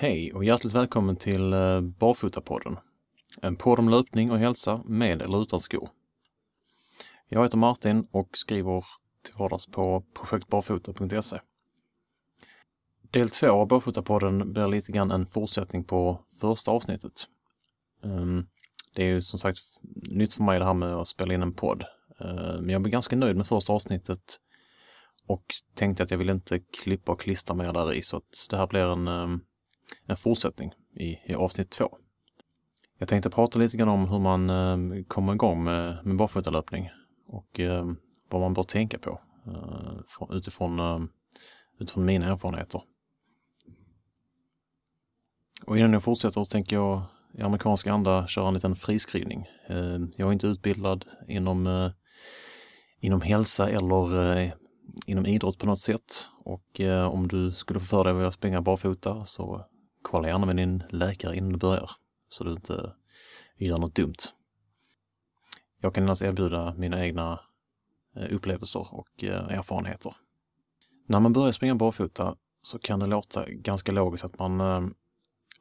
Hej och hjärtligt välkommen till eh, Barfotapodden. En podd om löpning och hälsa med eller utan skor. Jag heter Martin och skriver till vardags på projektbarfota.se. Del två av Barfotapodden blir lite grann en fortsättning på första avsnittet. Ehm, det är ju som sagt nytt för mig det här med att spela in en podd. Ehm, men jag blev ganska nöjd med första avsnittet och tänkte att jag vill inte klippa och klistra mer där i så att det här blir en ehm, en fortsättning i, i avsnitt två. Jag tänkte prata lite grann om hur man eh, kommer igång med, med barfotalöpning och eh, vad man bör tänka på eh, utifrån, eh, utifrån mina erfarenheter. Och innan jag fortsätter så tänker jag i amerikansk anda köra en liten friskrivning. Eh, jag är inte utbildad inom, eh, inom hälsa eller eh, inom idrott på något sätt och eh, om du skulle få för dig att springa barfota så kolla gärna med din läkare innan du börjar så du inte gör något dumt. Jag kan endast erbjuda mina egna eh, upplevelser och eh, erfarenheter. När man börjar springa barfota så kan det låta ganska logiskt att man eh,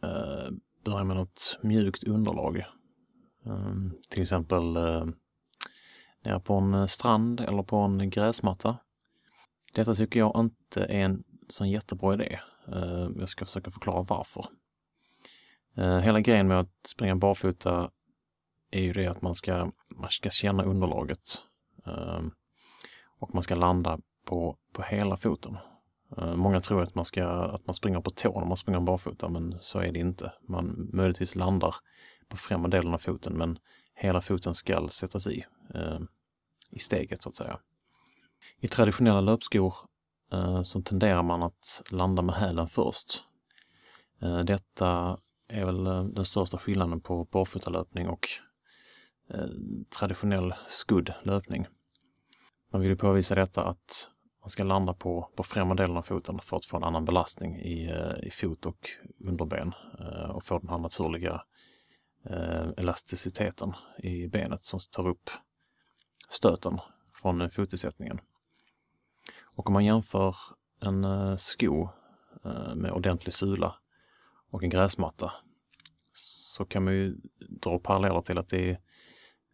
eh börjar med något mjukt underlag. Ehm, till exempel nere på en strand eller på en gräsmatta. Detta tycker jag inte är en sån jättebra idé. Eh, jag ska försöka förklara varför. Eh, hela grejen med att springa barfota är ju det att man ska, man ska känna underlaget ehm, och man ska landa på, på hela foten. Eh, många tror att man, ska, att man springer på tå när man springer barfota, men så är det inte. Man möjligtvis landar på främre delen av foten, men hela foten ska sättas i, ehm, i steget så att säga. I traditionella löpskor Eh, så tenderar man att landa med hälen först. Eh, detta är väl eh, den största skillnaden på barfotalöpning och traditionell skuddlöpning. Man vill ju påvisa detta att man ska landa på, på främre delen av foten för att få en annan belastning i, i fot och underben och få den här naturliga elasticiteten i benet som tar upp stöten från fotisättningen. Och om man jämför en eh, sko eh, med ordentlig sula och en gräsmatta så kan man ju dra paralleller till att det är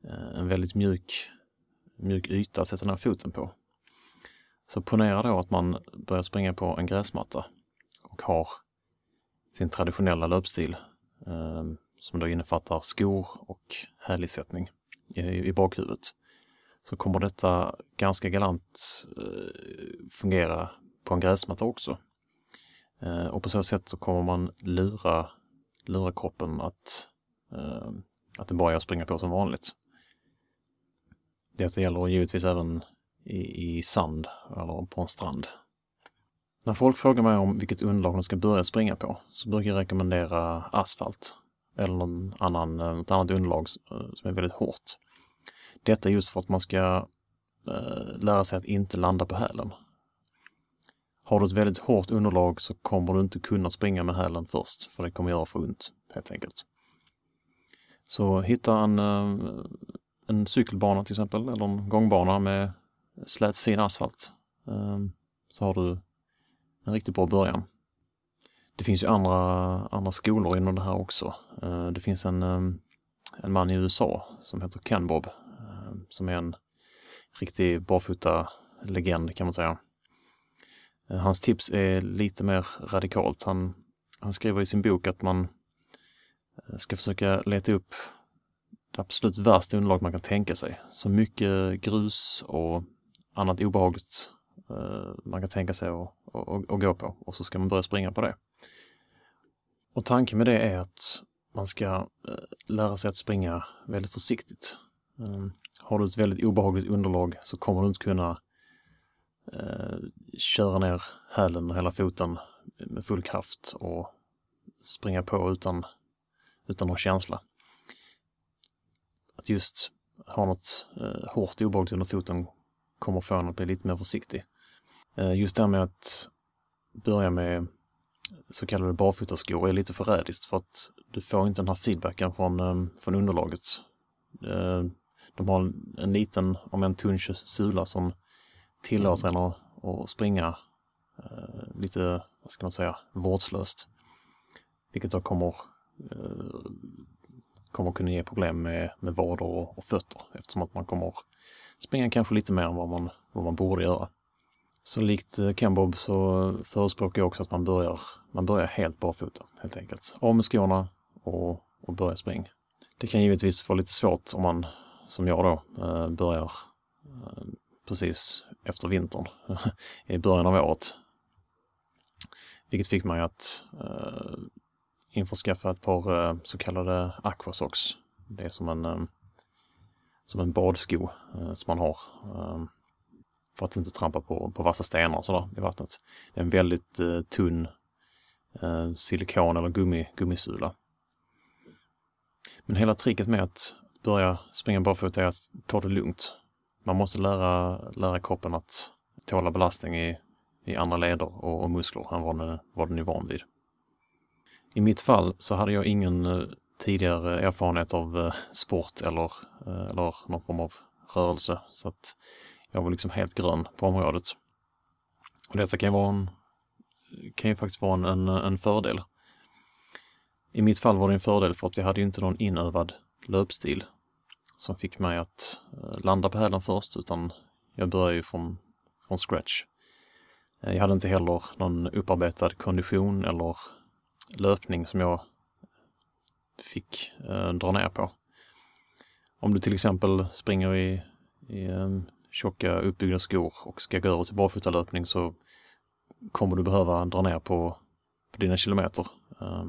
eh, en väldigt mjuk, mjuk yta att sätta ner foten på. Så ponera då att man börjar springa på en gräsmatta och har sin traditionella löpstil som då innefattar skor och hälisättning i, i bakhuvudet så kommer detta ganska galant eh, fungera på en gräsmatta också. Eh, och på så sätt så kommer man lura, lura kroppen att, eh, att det bara är att springa på som vanligt. Detta gäller givetvis även i, i sand eller på en strand. När folk frågar mig om vilket underlag de ska börja springa på så brukar jag rekommendera asfalt eller någon annan, något annat underlag som är väldigt hårt. Detta just för att man ska eh, lära sig att inte landa på hälen. Har du ett väldigt hårt underlag så kommer du inte kunna springa med hälen först, för det kommer göra för ont helt enkelt. Så hitta en, eh, en cykelbana till exempel, eller en gångbana med slät fin asfalt. Eh, så har du en riktigt bra början. Det finns ju andra, andra skolor inom det här också. Eh, det finns en, en man i USA som heter Ken Bob som är en riktig barfota-legend kan man säga. Eh, hans tips är lite mer radikalt. Han, han skriver i sin bok att man eh, ska försöka leta upp det absolut värsta underlag man kan tänka sig. Så mycket grus och annat obehagligt eh, man kan tänka sig att gå på och så ska man börja springa på det. Och tanken med det är att man ska lära sig att springa väldigt försiktigt. Ehm, har du ett väldigt obehagligt underlag så kommer du inte kunna eh, köra ner hälen och hela foten med full kraft och springa på utan, utan någon känsla. Att just ha något eh, hårt obehagligt under foten kommer få en att bli lite mer försiktig. Eh, just det här med att börja med så kallade barfotaskor är lite förrädiskt för att du får inte den här feedbacken från, eh, från underlaget. Eh, Eh, de har en liten, om en tunn sula som tillåter en att, att springa eh, lite, vad ska man säga, vårdslöst. vilket då kommer, kommer kunna ge problem med, med vader och, och fötter eftersom att man kommer springa kanske lite mer än vad man, vad man borde göra. Så likt Kenbob så förespråkar jag också att man börjar, man börjar helt barfota helt enkelt. Av med skorna och, och börja springa. Det kan givetvis vara lite svårt om man, som jag då, eh, börjar eh, precis efter vintern, i början av året. Vilket fick mig att eh, införskaffa ett par eh, så kallade Aquasocks. Det är som en, eh, som en badsko eh, som man har för att inte trampa på, på vassa stenar och sådär i vattnet. Det är en väldigt tunn silikon eller gummi, gummisula men hela tricket med att börja springa barfota är att ta det lugnt. Man måste lära, lära kroppen att tåla belastning i, i andra leder och, och muskler än vad den, vad den är van vid. I mitt fall så hade jag ingen eh, tidigare erfarenhet av eh, sport eller, eh, eller någon form av rörelse. Så att jag var liksom helt grön på området. Och detta kan ju, vara en, kan ju faktiskt vara en, en, en fördel. I mitt fall var det en fördel för att jag hade inte någon inövad löpstil som fick mig att eh, landa på hälen först, utan jag började ju från, från scratch. Eh, jag hade inte heller någon upparbetad kondition eller löpning som jag fick eh, dra ner på. Om du till exempel springer i, i eh, tjocka uppbyggda skor och ska gå över till barfotalöpning så kommer du behöva dra ner på, på dina kilometer. Eh,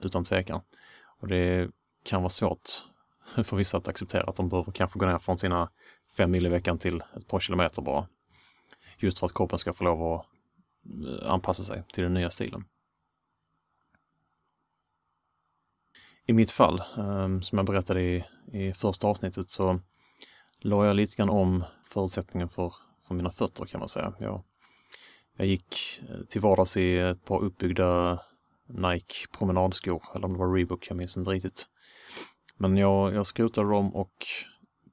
utan tvekan. Och det kan vara svårt för vissa att acceptera att de behöver kanske gå ner från sina fem mil i veckan till ett par kilometer bara. Just för att kroppen ska få lov att eh, anpassa sig till den nya stilen. I mitt fall, ehm, som jag berättade i, i första avsnittet, så la jag lite grann om förutsättningen för, för mina fötter kan man säga. Jag, jag gick eh, till vardags i ett par uppbyggda Nike promenadskor, eller om det var Reebok, jag minns inte riktigt. Men jag, jag skrotade dem och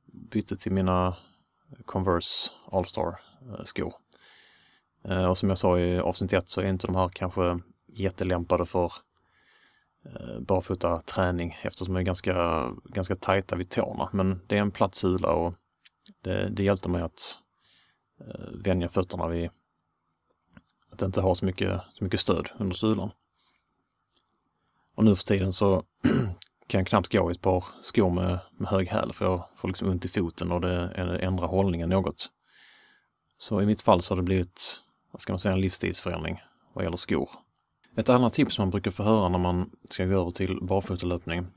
bytte till mina Converse All-Star eh, skor. Eh, och som jag sa i avsnitt 1 så är inte de här kanske jättelämpade för eh, barfota träning eftersom de är ganska, ganska tajta vid tårna. Men det är en platt sula och det, det hjälpte mig att vänja fötterna vid att inte ha så mycket, så mycket stöd under sulan. Och nu för tiden så kan jag knappt gå i ett par skor med, med hög häl för jag får liksom ont i foten och det ändrar hållningen något. Så i mitt fall så har det blivit, vad ska man säga, en livsstilsförändring vad gäller skor. Ett annat tips man brukar få höra när man ska gå över till barfotalöpning,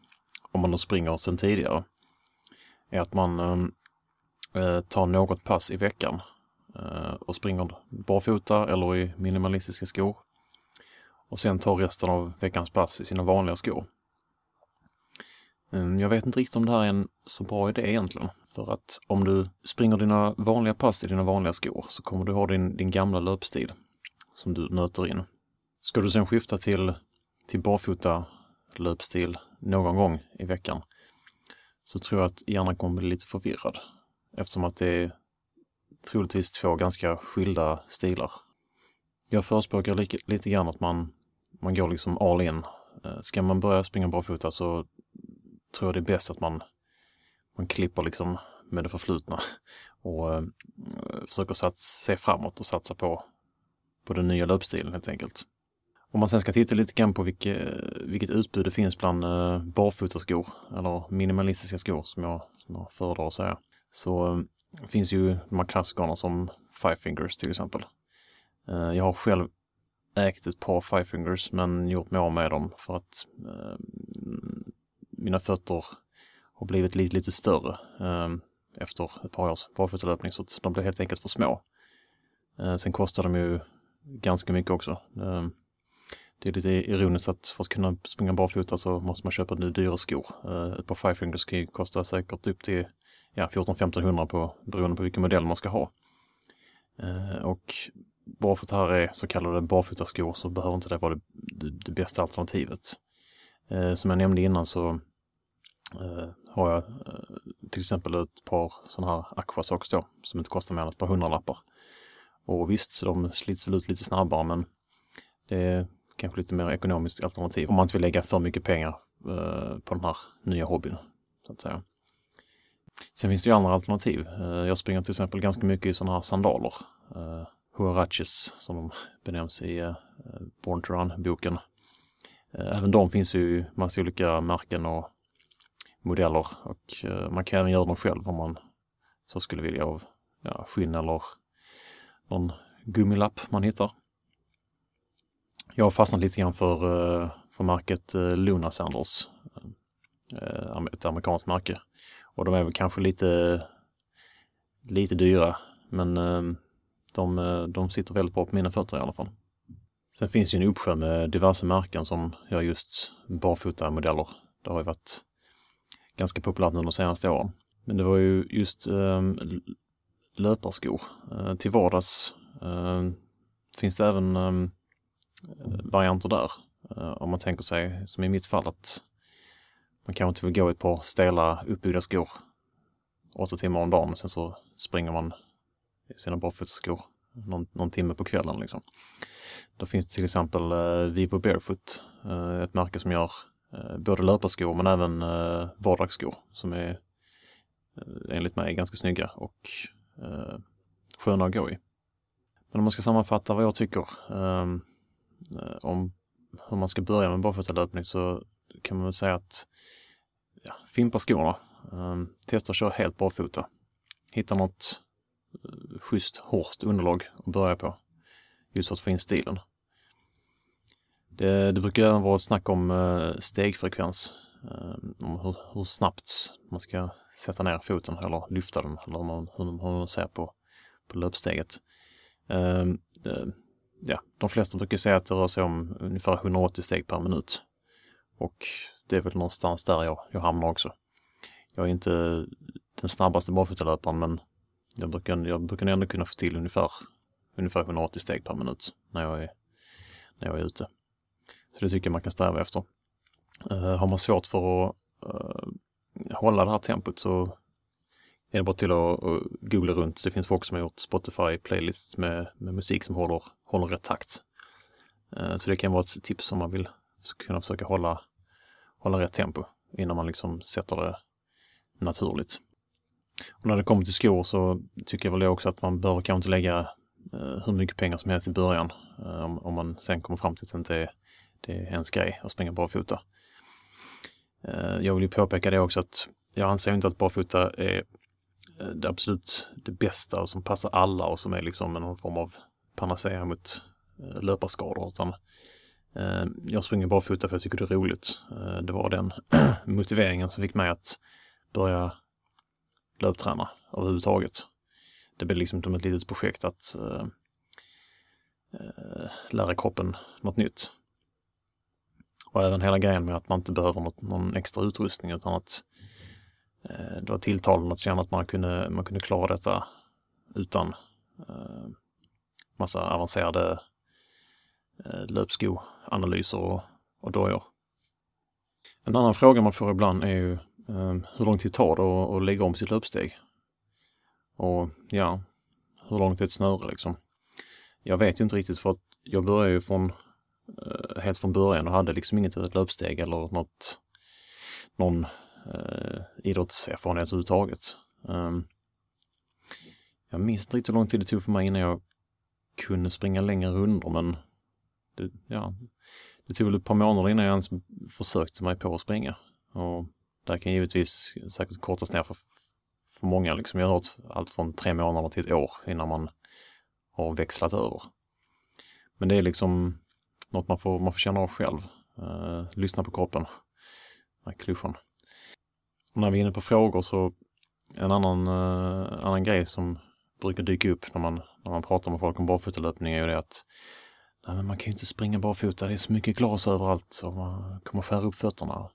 om man då springer sedan tidigare, är att man ehm, eh, tar något pass i veckan eh, och springer barfota eller i minimalistiska skor och sen tar resten av veckans pass i sina vanliga skor. Ehm, jag vet inte riktigt om det här är en så bra idé egentligen. För att om du springer dina vanliga pass i dina vanliga skor så kommer du ha din, din gamla löpstil som du nöter in. Ska du sen skifta till, till barfota löpstil någon gång i veckan så tror jag att hjärnan kommer bli lite förvirrad eftersom att det är troligtvis två ganska skilda stilar. Jag förespråkar lite, lite grann att man man går liksom all in. Ehm, ska man börja springa barfota så tror jag det är bäst att man, man klipper liksom med det förflutna och eh, försöker sats, se framåt och satsa på, på den nya löpstilen helt enkelt. Om man sen ska titta lite grann på vilket, vilket utbud det finns bland eh, barfotaskor eller minimalistiska skor som jag, som jag föredrar att säga, så eh, finns ju de här klassikerna som Five Fingers till exempel. Eh, jag har själv ägt ett par Five Fingers men gjort mig av med dem för att eh, mina fötter har blivit lite, lite större eh, efter ett par års barfotalöpning så att de blev helt enkelt för små. Eh, sen kostar de ju ganska mycket också. Eh, det är lite ironiskt att för att kunna springa barfota så måste man köpa nu dyra skor. Eh, ett par Five Fingers kan ju kosta säkert upp till ja, 14-1500 på, beroende på vilken modell man ska ha. Eh, och barfota här är så kallade barfotaskor så behöver inte det vara det, det, det bästa alternativet. Eh, som jag nämnde innan så Eh, har jag eh, till exempel ett par sådana här Aquasox då som inte kostar mer än ett par hundralappar. Och visst, de slits väl ut lite snabbare men det är kanske lite mer ekonomiskt alternativ om man inte vill lägga för mycket pengar eh, på den här nya hobbyn. Så att säga. Sen finns det ju andra alternativ. Eh, jag springer till exempel ganska mycket i sådana här sandaler. Eh, Huaraches som de benämns i eh, Born to Run-boken. Eh, även de finns ju i massa olika märken och modeller och eh, man kan även göra dem själv om man så skulle vilja av ja, skinn eller någon gummilapp man hittar. Jag har fastnat lite grann för, eh, för märket eh, Luna Sandals. Ett amerikanskt märke. Och de är väl kanske lite, lite dyra men de, de sitter väldigt bra på mina fötter i alla fall. Sen finns ju en uppsjö med diverse märken som gör just barfota-modeller. Det har ju varit ganska populärt nu de senaste åren. Men det var ju just eh, löparskor. Eh, till vardags eh, finns det även eh, varianter där. Eh, om man tänker sig, som i mitt fall, att man kanske inte vill gå i ett par stela uppbyggda skor åtta timmar om dagen, och sen så springer man i sina barfotaskor någon, någon timme på kvällen. Liksom. Då finns det till exempel eh, Vivo Barefoot, eh, ett märke som gör Eh, både löparskor men även eh, vardagsskor som är eh, enligt mig ganska snygga och eh, sköna att gå i. Men om man ska sammanfatta vad jag tycker ehm, eh, om hur man ska börja med barfotalöpning så kan man väl säga att ja, fimpa skorna. Ehm, testa att köra helt barfota. Hitta något eh, schysst, hårt underlag att börja på. Just för att få in stilen. Det, det brukar även vara ett snack om eh, stegfrekvens. Eh, om hur, hur, snabbt man ska sätta ner foten eller lyfta den eller hur man, hur, man ser på, på löpsteget. Ja, de flesta brukar säga att det rör sig om ungefär 180 steg per minut. Och det är väl någonstans där jag, jag hamnar också. Jag är inte den snabbaste barfotalöparen men jag brukar, jag brukar ändå kunna få till ungefär, ungefär 180 steg per minut när jag är, när jag är ute. Så det tycker jag man kan sträva efter. Uh, har man svårt för att uh, hålla det här tempot så är det bara till att, att googla runt. Det finns folk som har gjort Spotify playlists med, med musik som håller, håller rätt takt. Uh, så det kan vara ett tips om man vill kunna försöka hålla, hålla rätt tempo innan man liksom sätter det naturligt. Och när det kommer till skor så tycker jag väl också att man bör kanske inte lägga hur mycket pengar som helst i början. Om, om, man sen kommer fram till att det inte är, det är ens grej att springa barfota. Eh, jag vill ju påpeka det också att jag anser inte att barfota är eh, det absolut det bästa och som passar alla och som är liksom någon form av panacea mot eh, löparskador. Utan, jag springer barfota för jag tycker det är roligt. det var den motiveringen som fick mig att börja löpträna överhuvudtaget. Det blir liksom som ett litet projekt att lära kroppen något nytt. Och även hela grejen med att man inte behöver något, någon extra utrustning utan att eh, det var tilltalande att känna att man kunde, man kunde klara detta utan eh, massa avancerade eh, löpskoanalyser och, och dojor. En annan fråga man får ibland är ju eh, hur lång tid tar det att lägga om sitt löpsteg? Och ja, hur långt är ett snöre liksom? Jag vet ju inte riktigt för att jag börjar ju från Eh, helt från början och hade liksom inget löpsteg eller något någon eh, idrottserfarenhet överhuvudtaget. Um, jag minns inte riktigt hur lång tid det tog för mig innan jag kunde springa längre rundor men det, ja, det tog väl ett par månader innan jag ens försökte mig på att springa. Och där kan givetvis säkert kortas ner för, för många. Liksom. Jag har hört allt från tre månader till ett år innan man har växlat över. Men det är liksom något man får, man får känna av själv. Eh, lyssna på kroppen. Den klyschan. Och när vi är inne på frågor så en annan, eh, annan grej som brukar dyka upp när man, när man pratar med folk om barfotalöpning är ju det att nej, men man kan ju inte springa barfota, det är så mycket glas överallt och man kommer skära upp fötterna.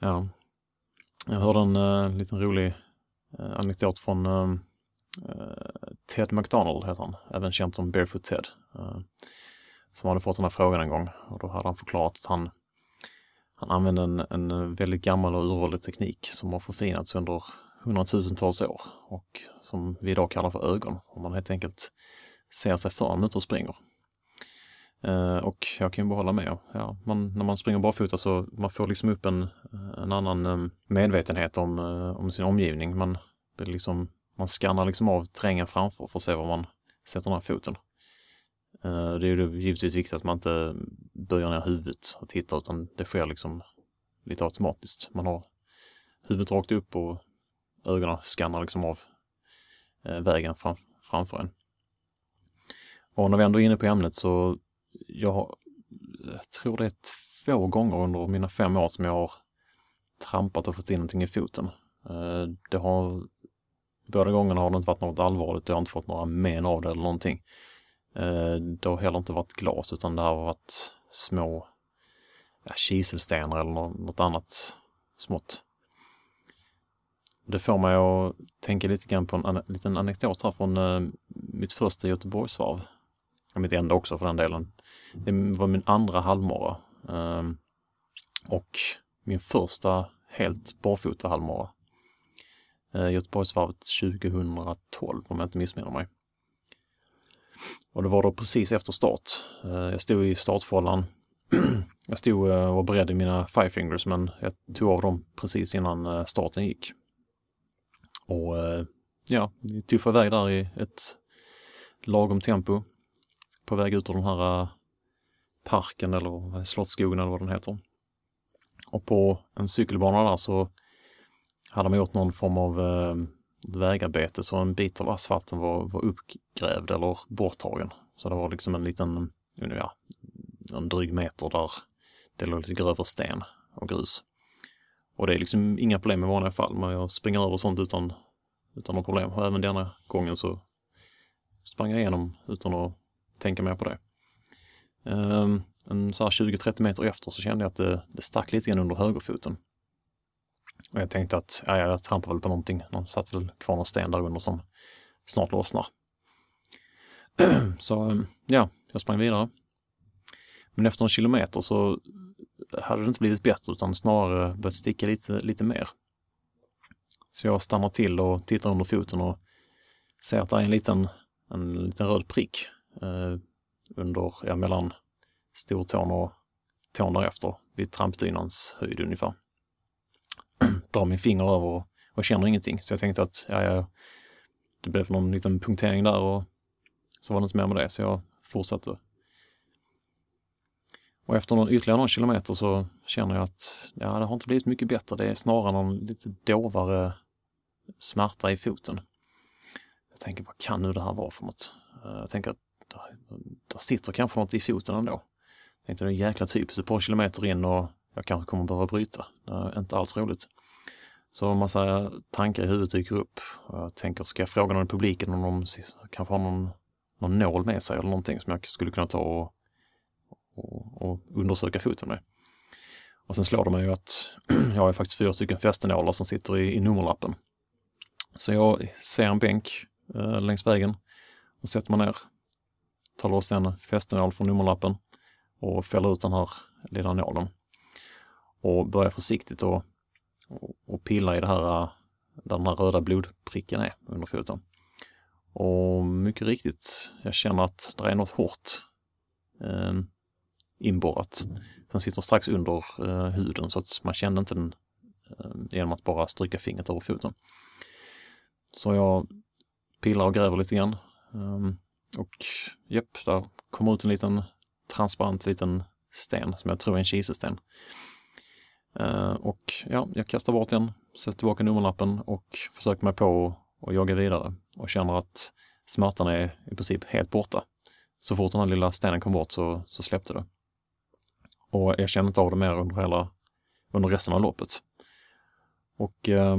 Ja. Jag hörde en uh, liten rolig uh, anekdot från uh, Ted McDonald, heter han, även känd som Barefoot Ted som hade fått den här frågan en gång och då hade han förklarat att han, han använde en, en väldigt gammal och uråldrig teknik som har förfinats under hundratusentals år och som vi idag kallar för ögon. Om man helt enkelt ser sig för när man ute och springer. Eh, och jag kan ju bara hålla med. Ja, man, när man springer barfota så man får liksom upp en, en annan eh, medvetenhet om, eh, om sin omgivning. Man, liksom, man skannar liksom av terrängen framför för att se var man sätter den här foten. Eh, det är ju givetvis viktigt att man inte böjer ner huvudet och tittar utan det sker liksom lite automatiskt. Man har huvudet rakt upp och ögonen skannar liksom av eh, vägen fram, framför en. Och när vi ändå är inne på ämnet så jag, jag tror det är två gånger under mina fem år som jag har trampat och fått in någonting i foten. Eh, det har, båda gångerna har det inte varit något allvarligt, jag har inte fått några men av det eller någonting. Eh, det har heller inte varit glas utan det har varit små ja, kiselstenar eller något annat smått. Det får mig att tänka lite grann på en, an liten anekdot här från eh, mitt första Göteborgsvarv mitt enda också för den delen. Det var min andra halvmara. Ehm, och min första helt barfota halvmara. Eh, Göteborgsvarvet 2012 om jag inte missminner mig. Och det var då precis efter start. Eh, jag stod i startfållan. jag stod eh, och var beredd i mina five fingers men jag tog av dem precis innan eh, starten gick. Och ja, vi tuffade iväg där i ett lagom tempo på väg ut ur den här parken eller Slottsskogen eller vad den heter. Och på en cykelbana där så hade man gjort någon form av eh, vägarbete så en bit av asfalten var, var uppgrävd eller borttagen. Så det var liksom en liten, ja, en dryg meter där det låg lite grövre sten och grus. Och det är liksom inga problem i vanliga fall, men jag springer över sånt utan, utan några problem. Och även denna gången så sprang jag igenom utan att tänka mer på det. Um, en så här 20-30 meter efter så kände jag att det, det stack lite grann under högerfoten. Och jag tänkte att ja, jag trampar väl på någonting. Någon satt väl kvar någon sten där under som snart lossnar. så ja, jag sprang vidare. Men efter en kilometer så hade det inte blivit bättre utan snarare börjat sticka lite, lite mer. Så jag stannar till och tittar under foten och ser att det är en liten, en liten röd prick eh, under, ja, mellan stortån och tån därefter, vid trampdynans höjd ungefär. Drar min finger över och, och känner ingenting, så jag tänkte att ja, jag, det blev någon liten punktering där och så var det inte mer med det, så jag fortsatte. Och efter någon, ytterligare någon kilometer så känner jag att ja, det har inte blivit mycket bättre. Det är snarare någon lite dovare smärta i foten. Jag tänker, vad kan nu det här vara för något? Eh, jag tänker att där sitter kanske något i foten ändå. Jag tänkte det är jäkla typiskt ett par kilometer in och jag kanske kommer behöva bryta. Det är inte alls roligt. Så en massa tankar i huvudet dyker upp. Jag tänker, ska jag fråga någon i publiken om de kanske har någon, någon nål med sig eller någonting som jag skulle kunna ta och, och, och undersöka foten med. Och sen slår det mig ju att jag har faktiskt fyra stycken fästenålar som sitter i, i nummerlappen. Så jag ser en bänk eh, längs vägen och sätter mig ner, tar loss en fästenål från nummerlappen och fäller ut den här lilla nålen. Och börjar försiktigt och, och, och pilla i det här, där den här röda blodpricken är under foten. Och mycket riktigt, jag känner att det är något hårt eh, inborrat. Den sitter strax under eh, huden så att man kände inte den eh, genom att bara stryka fingret över foten. Så jag pillar och gräver lite grann. Eh, och japp, där kommer ut en liten transparent liten sten som jag tror är en kiselsten. Eh, och ja, jag kastar bort den, sätter tillbaka nummerlappen och försöker mig på att jaga vidare och känner att smärtan är i princip helt borta. Så fort den här lilla stenen kom bort så, så släppte det. Och jag kände inte av det mer under hela, under resten av loppet. Och eh,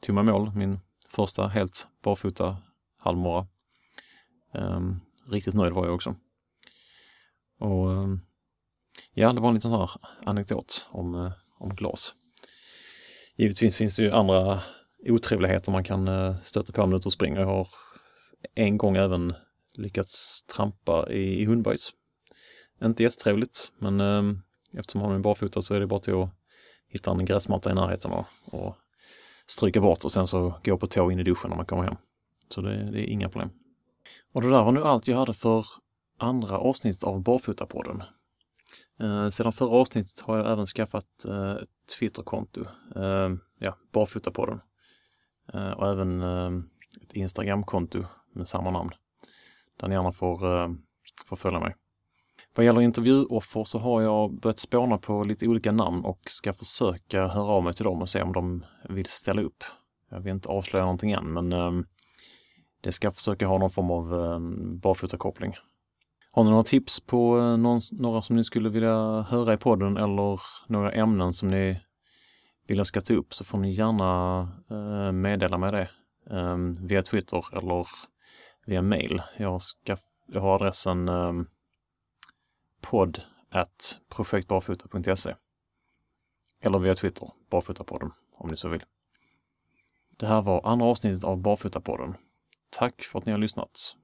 tog mig mål, min första helt barfota halvmara. Eh, riktigt nöjd var jag också. Och eh, ja, det var en liten sån här anekdot om, eh, om glas. Givetvis finns det ju andra otrevligheter man kan eh, stöta på om du ute och springer. Jag har en gång även lyckats trampa i, i hundbajs. Inte jättetrevligt, men eh, eftersom man är barfota så är det bara till att hitta en gräsmatta i närheten och, och stryka bort och sen så gå på tå in i duschen när man kommer hem. Så det, det är inga problem. Och det där var nu allt jag hade för andra avsnittet av Barfotapodden. Eh, sedan förra avsnittet har jag även skaffat eh, ett Twitterkonto, eh, ja, Barfotapodden. Eh, och även eh, ett Instagramkonto med samma namn. Där ni gärna får, eh, får följa mig. Vad gäller intervjuoffer så har jag börjat spåna på lite olika namn och ska försöka höra av mig till dem och se om de vill ställa upp. Jag vill inte avslöja någonting än men eh, det ska försöka ha någon form av eh, barfotakoppling. Har ni några tips på eh, någon, några som ni skulle vilja höra i podden eller några ämnen som ni vill jag ska ta upp så får ni gärna eh, meddela mig det eh, via Twitter eller via mail. Jag, ska, jag har adressen eh, podd at projektbarfota.se eller via Twitter, Barfotapodden, om ni så vill. Det här var andra avsnittet av Barfotapodden. Tack för att ni har lyssnat.